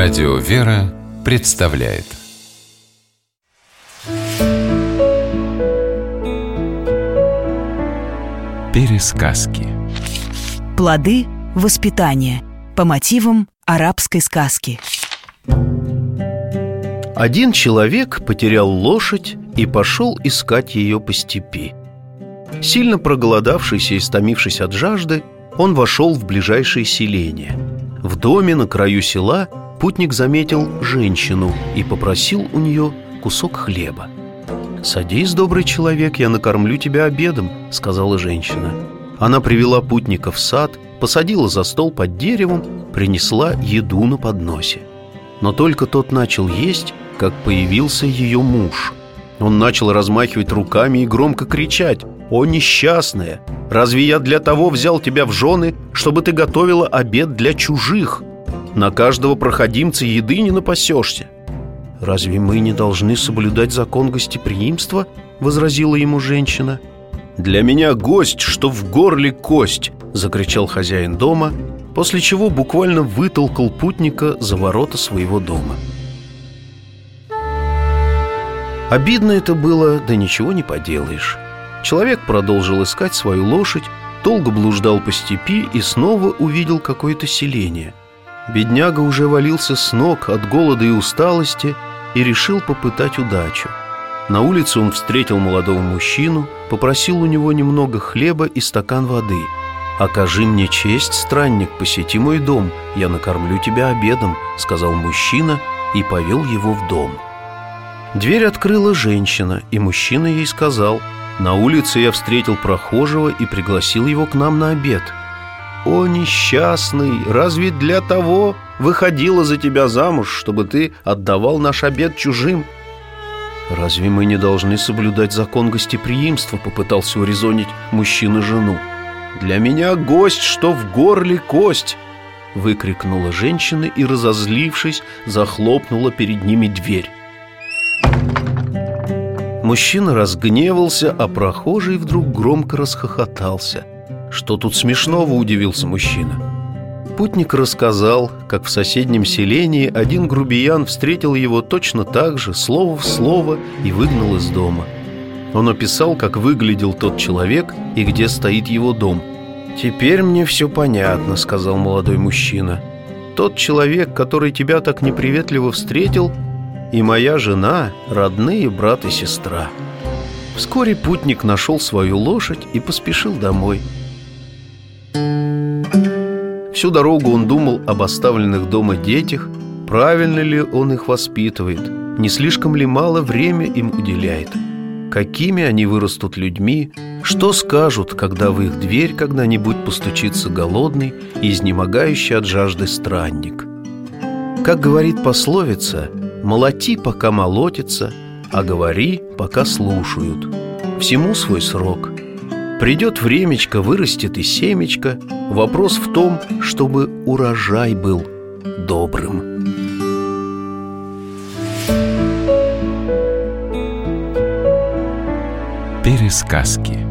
Радио «Вера» представляет Пересказки Плоды воспитания по мотивам арабской сказки. Один человек потерял лошадь и пошел искать ее по степи. Сильно проголодавшийся и стомившись от жажды, он вошел в ближайшее селение. В доме на краю села путник заметил женщину и попросил у нее кусок хлеба. «Садись, добрый человек, я накормлю тебя обедом», — сказала женщина. Она привела путника в сад, посадила за стол под деревом, принесла еду на подносе. Но только тот начал есть, как появился ее муж. Он начал размахивать руками и громко кричать «О, несчастная! Разве я для того взял тебя в жены, чтобы ты готовила обед для чужих? На каждого проходимца еды не напасешься!» «Разве мы не должны соблюдать закон гостеприимства?» — возразила ему женщина. «Для меня гость, что в горле кость!» — закричал хозяин дома, после чего буквально вытолкал путника за ворота своего дома. Обидно это было, да ничего не поделаешь. Человек продолжил искать свою лошадь, долго блуждал по степи и снова увидел какое-то селение. Бедняга уже валился с ног от голода и усталости и решил попытать удачу. На улице он встретил молодого мужчину, попросил у него немного хлеба и стакан воды. «Окажи мне честь, странник, посети мой дом, я накормлю тебя обедом», — сказал мужчина и повел его в дом. Дверь открыла женщина, и мужчина ей сказал — на улице я встретил прохожего и пригласил его к нам на обед. «О, несчастный, разве для того выходила за тебя замуж, чтобы ты отдавал наш обед чужим?» «Разве мы не должны соблюдать закон гостеприимства?» Попытался урезонить мужчина жену. «Для меня гость, что в горле кость!» Выкрикнула женщина и, разозлившись, захлопнула перед ними дверь. Мужчина разгневался, а прохожий вдруг громко расхохотался. «Что тут смешного?» – удивился мужчина. Путник рассказал, как в соседнем селении один грубиян встретил его точно так же, слово в слово, и выгнал из дома. Он описал, как выглядел тот человек и где стоит его дом. «Теперь мне все понятно», — сказал молодой мужчина. «Тот человек, который тебя так неприветливо встретил, и моя жена – родные брат и сестра. Вскоре путник нашел свою лошадь и поспешил домой. Всю дорогу он думал об оставленных дома детях, правильно ли он их воспитывает, не слишком ли мало время им уделяет, какими они вырастут людьми, что скажут, когда в их дверь когда-нибудь постучится голодный и изнемогающий от жажды странник. Как говорит пословица – Молоти, пока молотится, а говори, пока слушают. Всему свой срок. Придет времечко, вырастет и семечко. Вопрос в том, чтобы урожай был добрым. Пересказки